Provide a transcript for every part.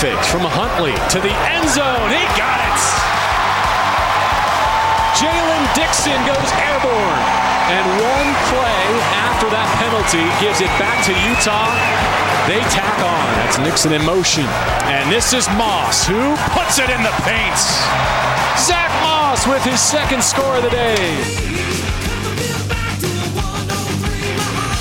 fakes from Huntley to the end zone. He got it. Jalen Dixon goes airborne. And one play after that penalty gives it back to Utah. They tack on. That's Nixon in motion. And this is Moss who puts it in the paint. Zach Moss with his second score of the day.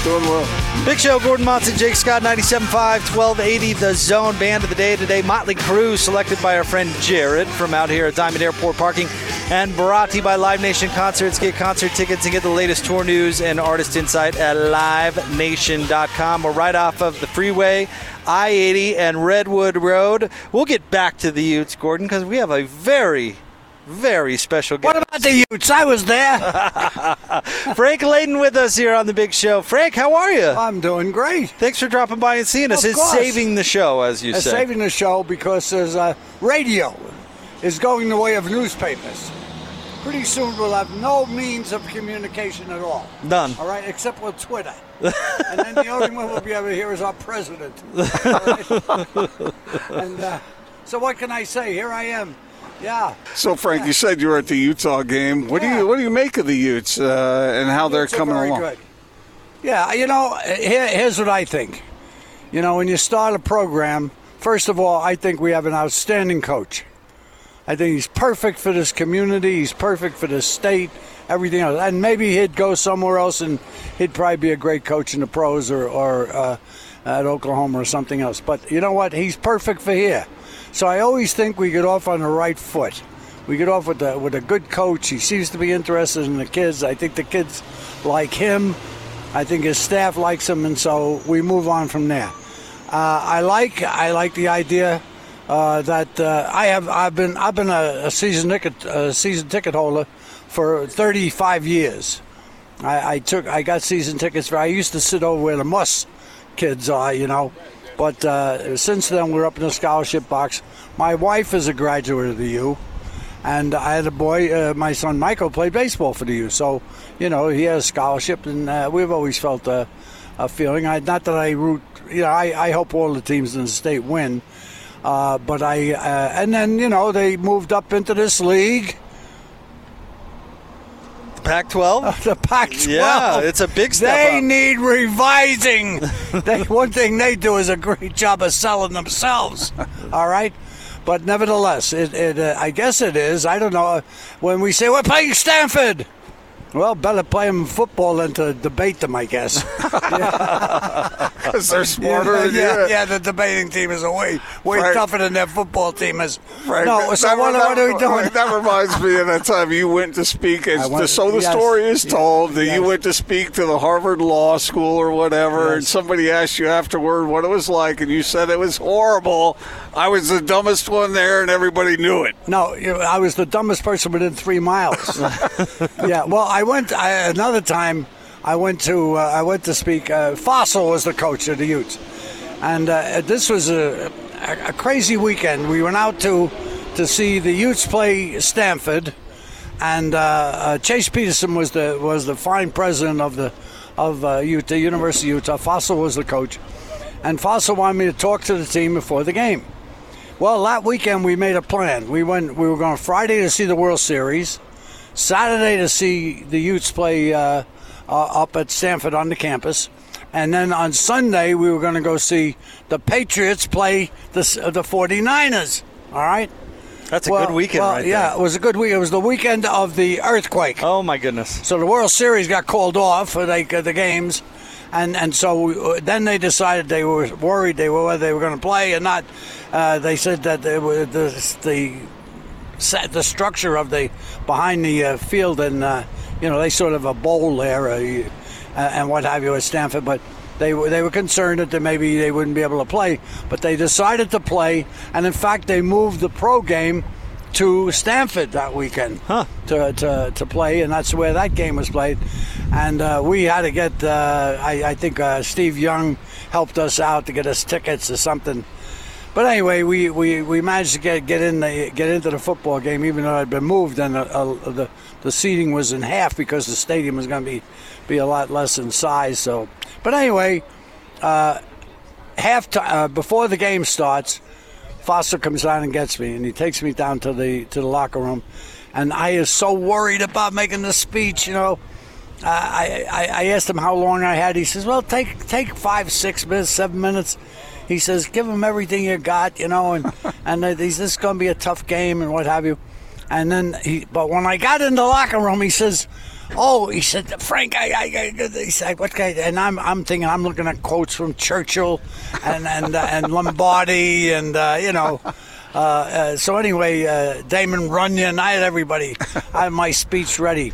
Doing well. Big Show, Gordon Monson, Jake Scott, 97.5, 1280, the zone band of the day today. Motley Crue, selected by our friend Jared from out here at Diamond Airport Parking. And brought to you by Live Nation Concerts. Get concert tickets and get the latest tour news and artist insight at livenation.com. We're right off of the freeway, I 80 and Redwood Road. We'll get back to the Utes, Gordon, because we have a very, very special guest. What about the Utes? I was there. Frank Layden with us here on the Big Show. Frank, how are you? I'm doing great. Thanks for dropping by and seeing us. Of It's course. saving the show, as you It's say. saving the show because there's uh, radio is going the way of newspapers. Pretty soon we'll have no means of communication at all. None. All right, except with Twitter. and then the only one we'll be able to hear is our president. All right? and uh, so what can I say? Here I am. Yeah. So Frank, you said you were at the Utah game. What do you what do you make of the Utes uh, and how they're Utes coming very along? Good. Yeah, you know, here, here's what I think. You know, when you start a program, first of all, I think we have an outstanding coach. I think he's perfect for this community. He's perfect for this state. Everything else, and maybe he'd go somewhere else, and he'd probably be a great coach in the pros or, or uh, at Oklahoma or something else. But you know what? He's perfect for here. So I always think we get off on the right foot. We get off with a with a good coach. He seems to be interested in the kids. I think the kids like him. I think his staff likes him, and so we move on from there. Uh, I like I like the idea uh, that uh, I have I've been I've been a, a season ticket a season ticket holder for 35 years. I, I took I got season tickets for I used to sit over where the Muss kids are, you know. But uh, since then we're up in the scholarship box. My wife is a graduate of the U. And I had a boy, uh, my son Michael, played baseball for the U. So, you know, he has a scholarship, and uh, we've always felt a, a feeling. I, not that I root, you know, I, I hope all the teams in the state win. Uh, but I, uh, and then, you know, they moved up into this league, Pac 12? the Pac 12. Yeah, it's a big step They up. need revising. they, one thing they do is a great job of selling themselves. All right. But nevertheless, it, it uh, I guess it is. I don't know. When we say we're playing Stanford, well, better play them football than to debate them, I guess. Because they're smarter yeah, than yeah, you. yeah, the debating team is a way, way Right. tougher than their football team is. Right. No, so That- what, that- what are we doing? That reminds me of that time you went to speak. I went- so the yes, story is yes, told that yes. you went to speak to the Harvard Law School or whatever, and somebody asked you afterward what it was like, and you said it was horrible. I was the dumbest one there, and everybody knew it. No, I was the dumbest person within three miles. yeah, well, I went I, another time. I went to uh, I went to speak. Uh, Fassel was the coach of the Utes, and uh, this was a, a, a crazy weekend. We went out to to see the Utes play Stanford, and uh, uh, Chase Peterson was the was the fine president of the of uh, Utah University of Utah. Fassel was the coach, and Fassel wanted me to talk to the team before the game. Well, that weekend we made a plan. We went. We were going Friday to see the World Series, Saturday to see the Utes play uh, uh, up at Stanford on the campus, and then on Sunday we were going to go see the Patriots play the uh, the 49ers. All right. That's a Well- good weekend, well, right Yeah, there. it was a good week. It was the weekend of the earthquake. Oh, my goodness. So the World Series got called off for like uh, the games, and and so we, then they decided they were worried they were whether they were going to play or not. Uh, they said that they were the the set the structure of the behind the uh, field and uh, you know they sort of a bowl there uh, uh, and what have you at Stanford, but. They were, they were concerned that maybe they wouldn't be able to play, but they decided to play, and in fact they moved the pro game to Stanford that weekend to, to, to play, and that's where that game was played. And uh, we had to get, uh, I, I think uh, Steve Young helped us out to get us tickets or something. But anyway, we, we, we managed to get get in the get into the football game, even though had been moved, and uh, uh, the the seating was in half because the stadium was going to be be a lot less in size. So, but anyway, uh, half t- uh, before the game starts, Foster comes down and gets me, and he takes me down to the to the locker room, and I is so worried about making the speech, you know. Uh, I, I I asked him how long I had. He says, "Well, take take five, six minutes, seven minutes." He says, "Give him everything you got, you know, and and uh, this is going to be a tough game and what have you." And then he, but when I got in the locker room, he says, "Oh," he said, "Frank, I, I, I he said, what guy?" And I'm, I'm thinking, I'm looking at quotes from Churchill, and and uh, and Lombardi, and uh, you know. Uh, uh, so anyway, uh, Damon Runyon, I had everybody. I had my speech ready.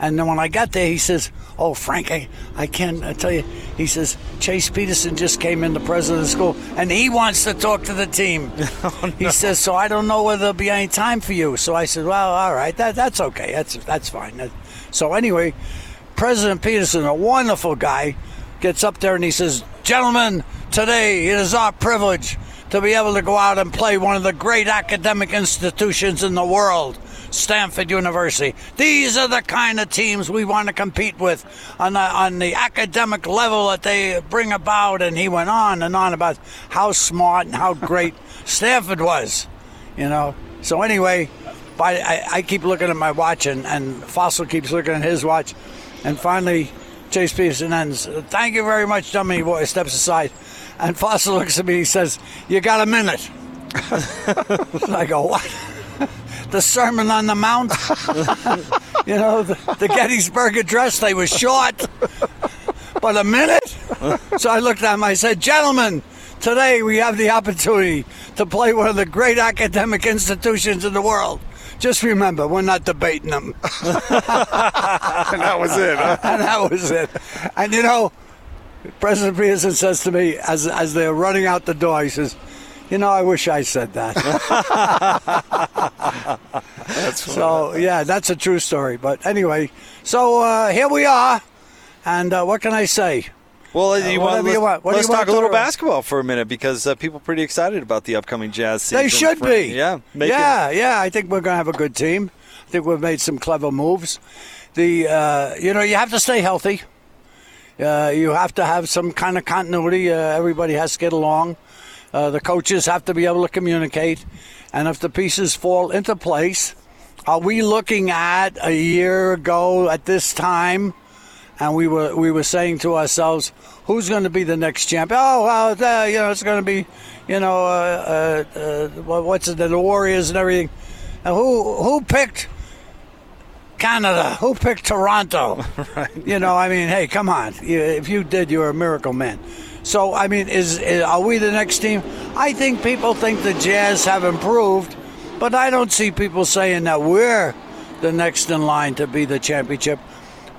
And then when I got there, he says, "Oh, Frank, I, I can't I tell you." He says, "Chase Peterson just came in, the president of the school, and he wants to talk to the team." Oh, he says, "So I don't know whether there'll be any time for you." So I said, "Well, all right, that, that's okay. That's that's fine." That- So anyway, President Peterson, a wonderful guy, gets up there and he says, "Gentlemen, today it is our privilege to be able to go out and play one of the great academic institutions in the world." Stanford University. These are the kind of teams we want to compete with on the, on the academic level that they bring about. And he went on and on about how smart and how great Stanford was, you know. So anyway, by, I, I keep looking at my watch, and, and Fassel keeps looking at his watch, and finally, Chase Peterson ends. Thank you very much, Dummy Boy steps aside, and Fassel looks at me. He says, "You got a minute." I go, "What?" The Sermon on the Mount. you know, the, the Gettysburg Address, they were short, but a minute. So I looked at him, I said, Gentlemen, today we have the opportunity to play one of the great academic institutions in the world. Just remember, we're not debating them. and that was it. huh? and that was it. And you know, President Peterson says to me as as they're running out the door, he says, "You know, I wish I said that." That's so yeah, that's a true story. But anyway, so uh, here we are, and uh, what can I say? Well, you want, whatever let's, you want. What let's you want talk a little about? basketball for a minute because uh, people are pretty excited about the upcoming Jazz season. They should For- be. Yeah. make it- yeah, yeah. I think we're going to have a good team. I think we've made some clever moves. The uh, you know you have to stay healthy. Uh, you have to have some kind of continuity. Uh, everybody has to get along. Uh, the coaches have to be able to communicate, and if the pieces fall into place, are we looking at a year ago at this time? and we were we were saying to ourselves, who's going to be the next champion? Oh, well, uh, you know, it's going to be, you know, uh, uh, uh, what's it, the Warriors and everything. And who who picked Canada? Who picked Toronto? You know, I mean, hey, come on. If you did, you're a miracle man. So, I mean, is, is are we the next team? I think people think the Jazz have improved, but I don't see people saying that we're the next in line to be the championship.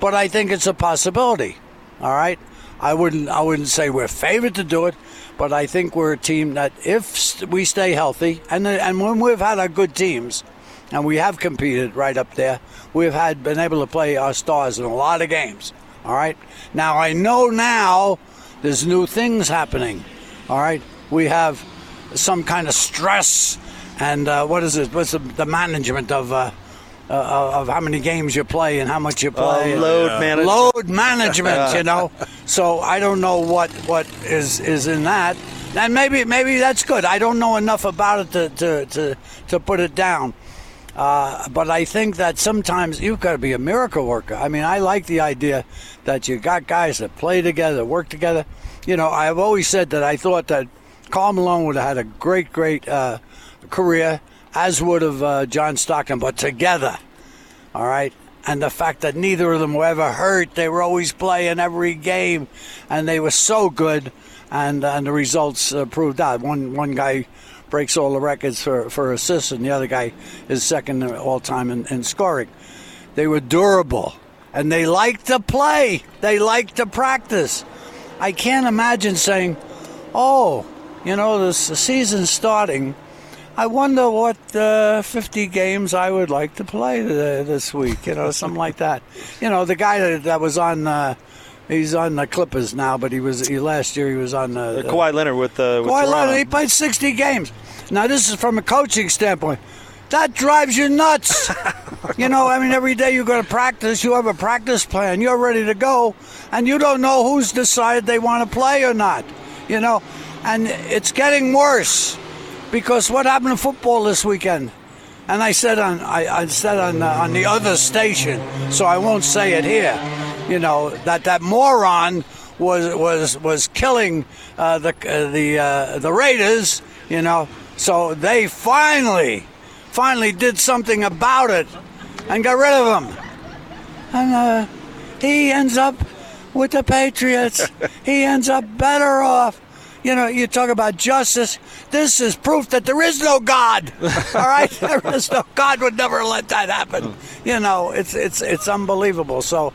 But I think it's a possibility. All right, I wouldn't I wouldn't say we're favored to do it, but I think we're a team that if we stay healthy and and when we've had our good teams, and we have competed right up there, we've had been able to play our stars in a lot of games. All right. Now I know now there's new things happening. All right. We have some kind of stress and uh, what is it? What's the, the management of uh, uh, of how many games you play and how much you play? Uh, load management. Load management, you know. So I don't know what what is is in that, and maybe maybe that's good. I don't know enough about it to to to, to put it down. Uh, but I think that sometimes you've got to be a miracle worker. I mean, I like the idea that you got guys that play together, work together. You know, I've always said that I thought that Karl Malone would have had a great, great uh, career, as would have uh, John Stockton, but together. All right. And the fact that neither of them were ever hurt, they were always playing every game, and they were so good, and and the results uh, proved that. One one guy breaks all the records for, for assists, and the other guy is second all time in, in scoring. They were durable, and they liked to play. They liked to practice. I can't imagine saying, "Oh, you know, this the season's starting." I wonder what uh, 50 games I would like to play th- this week, you know, something like that. You know, the guy that, that was on, uh, he's on the Clippers now, but he was he, last year he was on the, Uh, Kawhi Leonard with, uh, with Kawhi Toronto. Leonard, he played 60 games. Now, this is from a coaching standpoint. That drives you nuts. you know, I mean, every day you go to practice, you have a practice plan, you're ready to go, and you don't know who's decided they want to play or not. You know, and it's getting worse because what happened to football this weekend? And I said on I, I said on uh, on the other station, so I won't say it here. You know that that moron was was was killing uh, the uh, the uh, the Raiders. You know, so they finally finally did something about it and got rid of him. And uh, he ends up with the Patriots. he ends up better off. You know, you talk about justice. This is proof that there is no God. All right, there is no God would never let that happen. You know, it's it's it's unbelievable. So,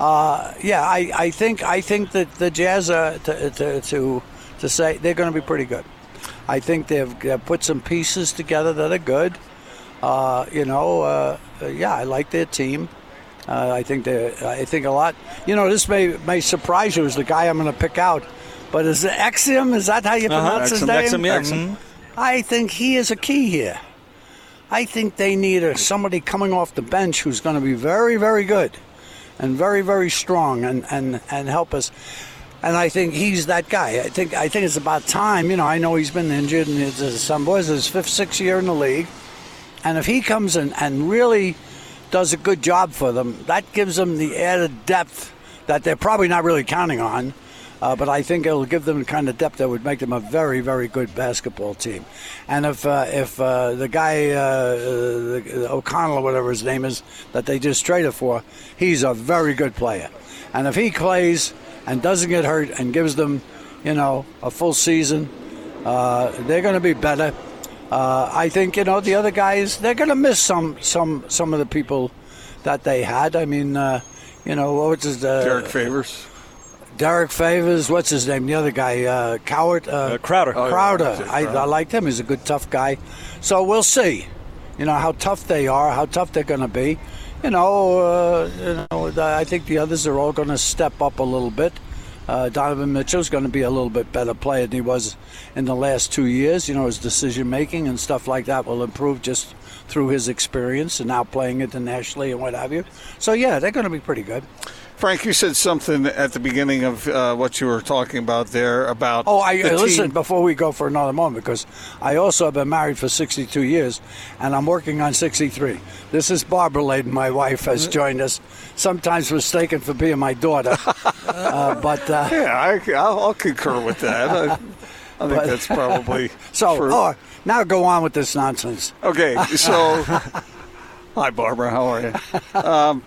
uh, yeah, I, I think I think that the Jazz uh, to, to to to say they're going to be pretty good. I think they've, they've put some pieces together that are good. Uh, you know, uh, yeah, I like their team. Uh, I think they, I think a lot. You know, this may may surprise you as the guy I'm going to pick out, but is it Exium? Is that how you uh-huh. pronounce his name? Exum, yeah. I think he is a key here. I think they need a, somebody coming off the bench who's going to be very, very good and very, very strong and, and, and help us. And I think he's that guy. I think I think it's about time. You know, I know he's been injured and his, his son boys his fifth, sixth year in the league. And if he comes in and really does a good job for them, that gives them the added depth that they're probably not really counting on. Uh, but I think it'll give them the kind of depth that would make them a very, very good basketball team. And if uh, if uh, the guy uh, the, O'Connell or whatever his name is that they just traded for, he's a very good player. And if he plays and doesn't get hurt and gives them, you know, a full season, uh, they're going to be better. Uh, I think you know the other guys they're going to miss some some some of the people that they had. I mean, you know, what was his Derrick Favors. Derrick Favors, what's his name? The other guy, uh, Coward, uh, Uh, Crowder. Oh, yeah, Crowder. that's I, Crowder. I liked him. He's a good, tough guy. So we'll see. You know how tough they are, how tough they're going to be. You know, uh, you know, I think the others are all going to step up a little bit. Uh, Donovan Mitchell's going to be a little bit better player than he was in the last two years. You know, his decision making and stuff like that will improve just through his experience and now playing internationally and what have you. So yeah, they're going to be pretty good. Frank, you said something at the beginning of uh, what you were talking about there about. Oh, I team. listen before we go for another moment because I also have been married for 62 years and I'm working on 63. This is Barbara Layden, my wife, has joined us. Sometimes mistaken for being my daughter, uh, but uh, Yeah, I, I'll, I'll concur with that. I, I think But- that's probably so true. oh, now go on with this nonsense. Okay, so hi, Barbara. How are you? Um,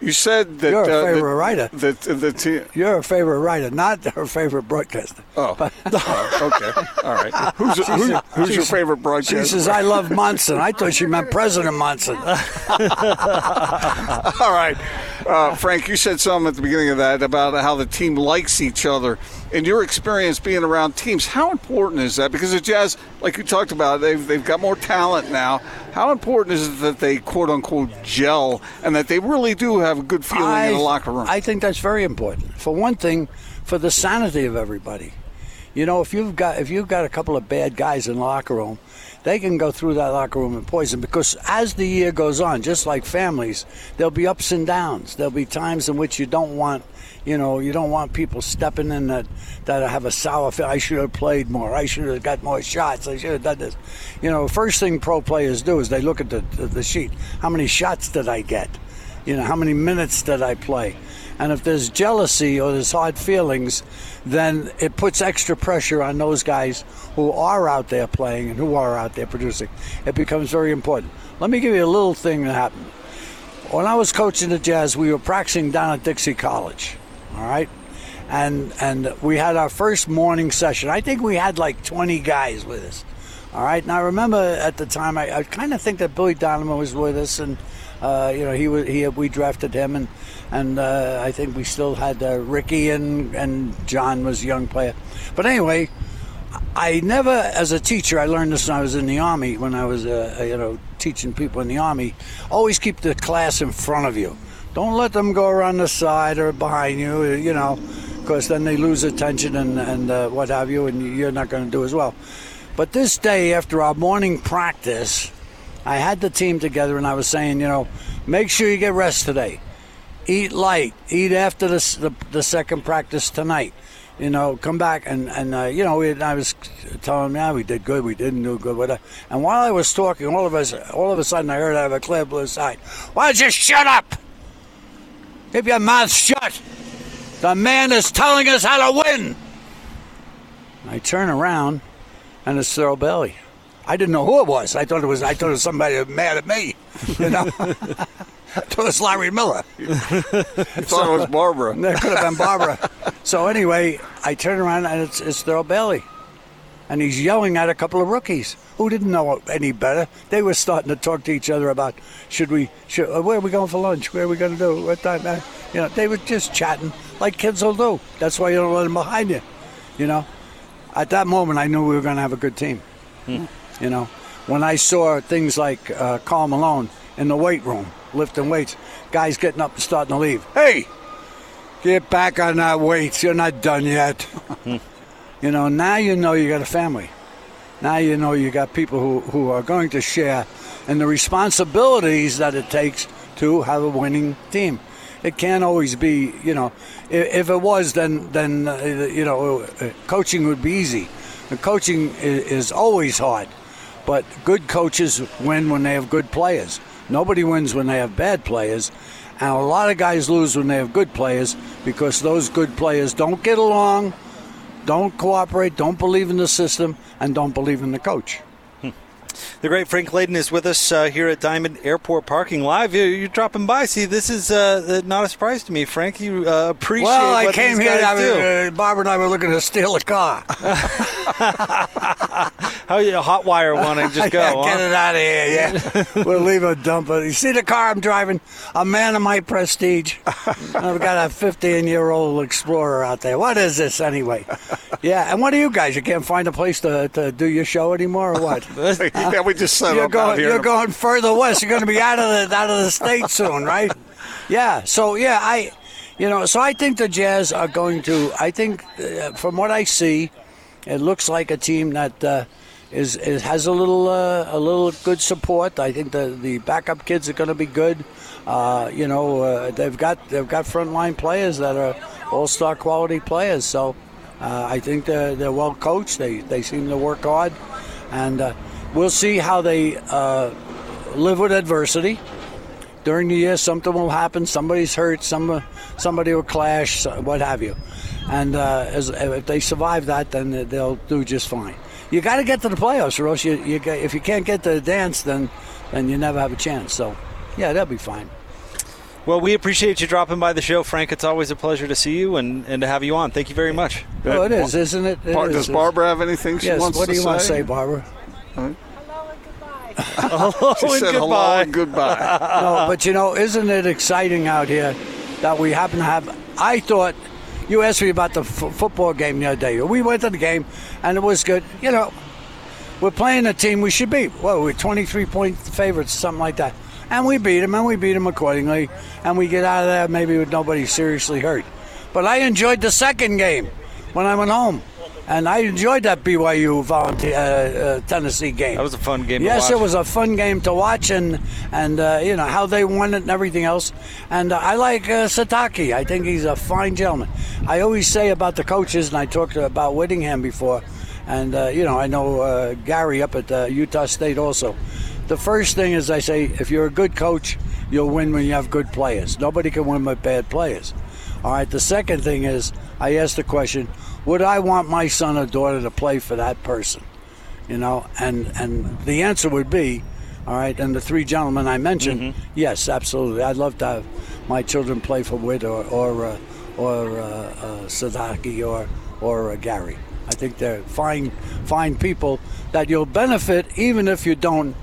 you said that You're a uh, favorite writer. That the, the. You're a favorite writer, not her favorite broadcaster. Oh, okay, all right. Who's, who, who's your favorite broadcaster? She says, "I love Monson." I thought she meant President Monson. All right. Uh, Frank, you said something at the beginning of that about how the team likes each other. In your experience being around teams, how important is that? Because the Jazz, like you talked about, they've, they've got more talent now. How important is it that they, quote unquote, gel and that they really do have a good feeling in the locker room? I think that's very important. For one thing, for the sanity of everybody. You know, if you've got if you've got a couple of bad guys in the locker room, they can go through that locker room and poison. Because as the year goes on, just like families, there'll be ups and downs. There'll be times in which you don't want, you know, you don't want people stepping in that that have a sour feel. I should have played more. I should have got more shots. I should have done this. You know, first thing pro players do is they look at the the, the sheet. How many shots did I get? You know, how many minutes did I play? And if there's jealousy or there's hard feelings, then it puts extra pressure on those guys who are out there playing and who are out there producing. It becomes very important. Let me give you a little thing that happened. When I was coaching the Jazz, we were practicing down at Dixie College. All right? And and we had our first morning session. I think we had like 20 guys with us. All right. Now I remember at the time, I, I kind of think that Billy Donovan was with us, and uh, you know he was he we drafted him, and and uh, I think we still had uh, Ricky and and John was a young player. But anyway, I never, as a teacher, I learned this when I was in the army. When I was, uh, you know, teaching people in the army, always keep the class in front of you. Don't let them go around the side or behind you. You know, because then they lose attention and and uh, what have you, and you're not going to do as well. But this day, after our morning practice, I had the team together, and I was saying, you know, make sure you get rest today. Eat light. Eat after the, the, the second practice tonight. you know, come back and and uh, you know, we, I was telling him, yeah, we did good, we didn't do good, whatever. And while I was talking, all of us, all of a sudden, I heard out of a clear blue side, "Why don't you shut up? Keep your mouth shut. The man is telling us how to win." I turn around, and it's Thurl Bailey. I didn't know who it was. I thought it was. I thought it was somebody mad at me. You know, I thought it was Larry Miller. I thought it was Barbara. It could have been Barbara. so anyway, I turn around and it's, it's Thurl Bailey, and he's yelling at a couple of rookies who didn't know any better. They were starting to talk to each other about should we, should, uh, where are we going for lunch? Where are we going to do? What time? Uh, you know, they were just chatting like kids will do. That's why you don't let them behind you. You know, at that moment, I knew we were going to have a good team. You know, when I saw things like uh, Karl Malone in the weight room lifting weights, guys getting up and starting to leave. Hey, get back on that weights. You're not done yet. you know, now you know you got a family. Now you know you got people who, who are going to share in the responsibilities that it takes to have a winning team. It can't always be, you know, if, if it was, then then uh, you know, uh, coaching would be easy. The coaching is, is always hard, but good coaches win when they have good players. Nobody wins when they have bad players, and a lot of guys lose when they have good players because those good players don't get along, don't cooperate, don't believe in the system, and don't believe in the coach. The great Frank Layden is with us uh, here at Diamond Airport Parking Live. You're, you're dropping by. See, this is uh, not a surprise to me, Frank. You uh, appreciate well, I came here. I do. mean, uh, Barbara and I were looking to steal a car. How you hot wire want to just go? Yeah, huh? Get it out of here, yeah. we'll leave a dump. You see the car I'm driving? A man of my prestige. I've got a 15 year old Explorer out there. What is this anyway? Yeah, and what are you guys? You can't find a place to, to do your show anymore or what? yeah, we just set you're up out going, here. you're going further west. You're going to be out of the out of the state soon, right? Yeah. So yeah, I, you know, so I think the Jazz are going to. I think uh, from what I see, it looks like a team that uh, is, is has a little uh, a little good support. I think the the backup kids are going to be good. Uh, you know, uh, they've got they've got frontline players that are all star quality players. So. Uh, I think they're, they're well coached. They, they seem to work hard. And uh, we'll see how they live with adversity. During the year, something will happen. Somebody's hurt. Some, somebody will clash, what have you. And uh, as, if they survive that, then they'll do just fine. You got to get to the playoffs, or else you, you get, if you can't get to the dance, then then you never have a chance. So, yeah, that'll be fine. Well, we appreciate you dropping by the show, Frank. It's always a pleasure to see you and, and to have you on. Thank you very much. Oh, it is, isn't it? It Bar- is. does Barbara have anything she Yes. wants What to do you say? want to say, Barbara? Hello She and said hello goodbye. and goodbye. no, but you know, isn't it exciting out here that we happen to have? I thought you asked me about the f- football game the other day. We went to the game and it was good. You know, we're playing a team we should beat. Well, we're 23 point favorites, something like that. And we beat them, and we beat them accordingly. And we get out of there maybe with nobody seriously hurt. But I enjoyed the second game when I went home. And I enjoyed that BYU volunteer, uh, uh, Tennessee game. That was a fun game to Yes, it was a fun game to watch, and and uh, you know how they won it and everything else. And uh, I like uh, Sitake. I think he's a fine gentleman. I always say about the coaches, and I talked about Whittingham before, and uh, you know I know uh, Gary up at uh, Utah State also. The first thing is I say if you're a good coach, you'll win when you have good players. Nobody can win with bad players. All right. The second thing is I asked the question: Would I want my son or daughter to play for that person? you know and and the answer would be all right and the three gentlemen i mentioned yes absolutely. I'd love to have my children play for Witt or or uh, or uh, uh, Sitake or or uh, gary. I think they're fine fine people that you'll benefit even if you don't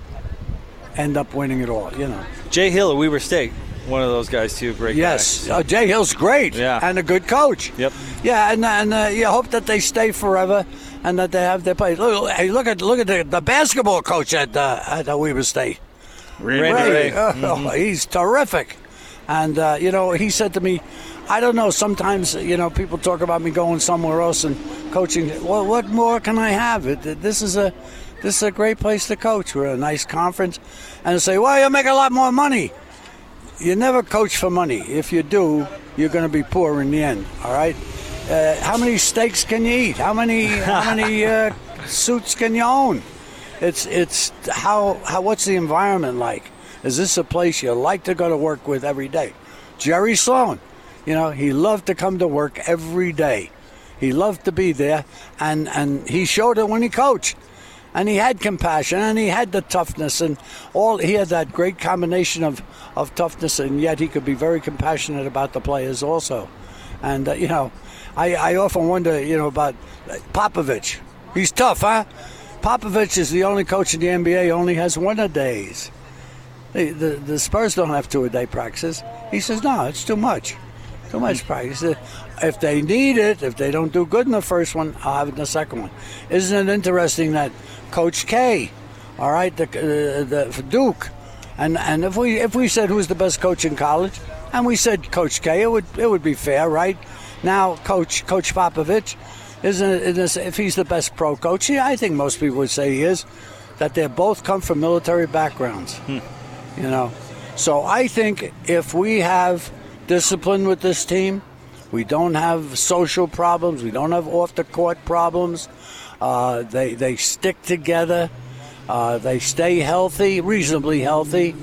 end up winning it all you know. Jay Hill at Weber State, one of those guys too. Great. Yes, guy. uh, Jay Hill's great. Yeah. and a good coach. Yep. Yeah, and and uh, you hope that they stay forever and that they have their place. Look, hey, look at look at the, the basketball coach at uh, at uh, Weber State. Randy Rahe, Rahe. oh, he's terrific. And uh, you know, he said to me, "I don't know. Sometimes you know, people talk about me going somewhere else and coaching. Well, what more can I have? It, this is a this is a great place to coach. We're a nice conference, and they say, well, you'll make a lot more money. You never coach for money. If you do, you're going to be poor in the end. All right. uh, how many steaks can you eat? How many how many uh, suits can you own? It's it's how how what's the environment like? Is this a place you like to go to work with every day? Jerry Sloan, you know, he loved to come to work every day. He loved to be there, and and he showed it when he coached. And he had compassion, and he had the toughness, and all. He had that great combination of, of toughness, and yet he could be very compassionate about the players also. And uh, you know, I, I often wonder, you know, about Popovich. He's tough, huh? Popovich is the only coach in the NBA only has one a days. The, the, the Spurs don't have two a day practices. He says, no, it's too much. Too much practice. If they need it, if they don't do good in the first one, I'll have it in the second one. Isn't it interesting that Coach K, all right, the, uh, the Duke, and and if we if we said who's the best coach in college, and we said Coach K, it would it would be fair, right? Now, Coach Coach Popovich, isn't it, if he's the best pro coach? Yeah, I think most people would say he is. That they both come from military backgrounds, hmm. you know. So I think if we have discipline with this team, we don't have social problems, we don't have off the court problems. Uh, they they stick together. Uh, they stay healthy, reasonably healthy,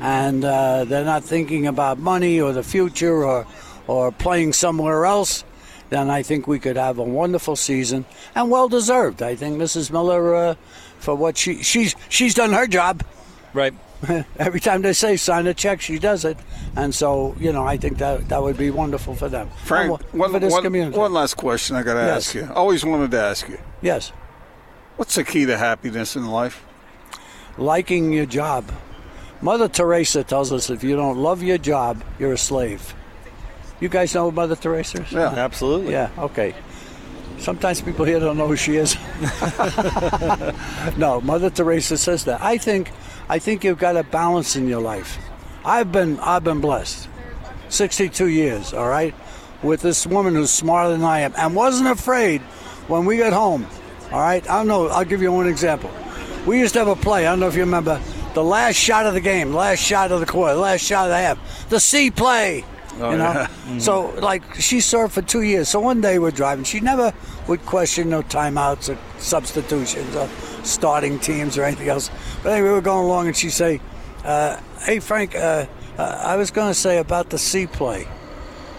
and uh, they're not thinking about money or the future or or playing somewhere else. Then I think we could have a wonderful season and well deserved. I think Mrs. Miller, uh, for what she she's she's done her job. Right. Every time they say sign a check, she does it, and so you know I think that that would be wonderful for them. Frank, one, for this one, community. one last question I got to yes. ask you. Always wanted to ask you. Yes. What's the key to happiness in life? Liking your job. Mother Teresa tells us if you don't love your job, you're a slave. You guys know Mother Teresa? Yeah, absolutely. Yeah, okay. Sometimes people here don't know who she is. no, Mother Teresa says that. I think I think you've got a balance in your life. I've been I've been blessed. 62 years, all right, with this woman who's smarter than I am and wasn't afraid when we got home. All right, I don't know. I'll give you one example. We used to have a play. I don't know if you remember the last shot of the game, last shot of the quarter, last shot of the half, the C play. Oh, you know, yeah. mm-hmm. so like she served for two years. So one day we're driving. She never would question no timeouts or substitutions or starting teams or anything else. But anyway, we were going along, and she say, uh, "Hey Frank, uh, uh, I was going to say about the C play."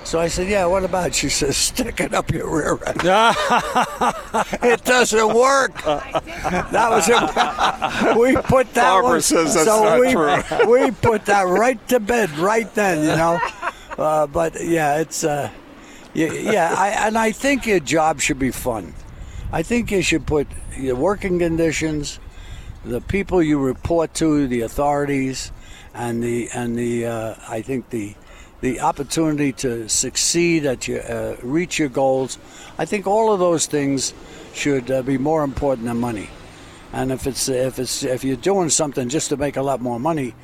So I said, "Yeah, what about?" She says, "Stick it up your rear end." it doesn't work. That was it. We put that Barbara one. says that's so not we, true. we put that right to bed right then, you know. Uh, but yeah, it's uh, yeah, yeah I, and I think your job should be fun. I think you should put your working conditions, the people you report to, the authorities, and the and the uh, I think the the opportunity to succeed at your uh, reach your goals. I think all of those things should uh, be more important than money. And if it's if it's if you're doing something just to make a lot more money,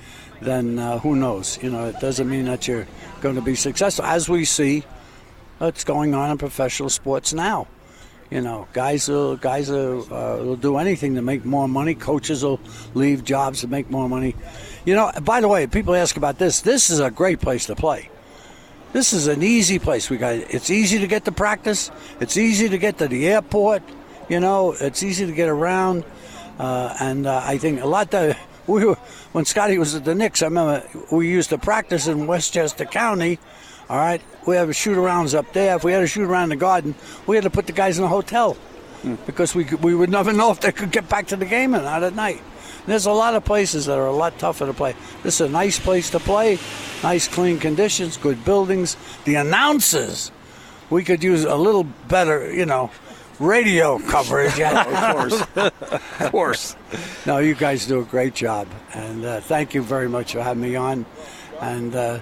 then uh, who knows? You know, it doesn't mean that you're going to be successful. As we see, what's going on in professional sports now. You know, guys will guys will, uh, will do anything to make more money. Coaches will leave jobs to make more money. You know, by the way, people ask about this. This is a great place to play. This is an easy place. We got it's easy to get to practice. It's easy to get to the airport. You know, it's easy to get around. Uh, and uh, I think a lot of we were, when Scotty was at the Knicks. I remember we used to practice in Westchester County all right, we have shoot arounds up there. If we had a shoot around in the garden, we had to put the guys in a hotel mm. because we we would never know if they could get back to the game or not at night. And there's a lot of places that are a lot tougher to play. This is a nice place to play, nice clean conditions, good buildings. The announcers, we could use a little better, you know, radio coverage. of course, of course. No, you guys do a great job, and uh, thank you very much for having me on, and. Uh,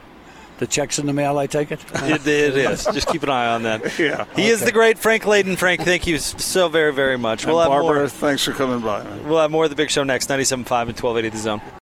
the checks in the mail, I take it? it, it is. Just keep an eye on that. Yeah. He okay. is the great Frank Layden. Frank, thank you so very, very much. And we'll Barbara, thanks for coming by. We'll have more of the big show next, 97.5 and 1280 The Zone.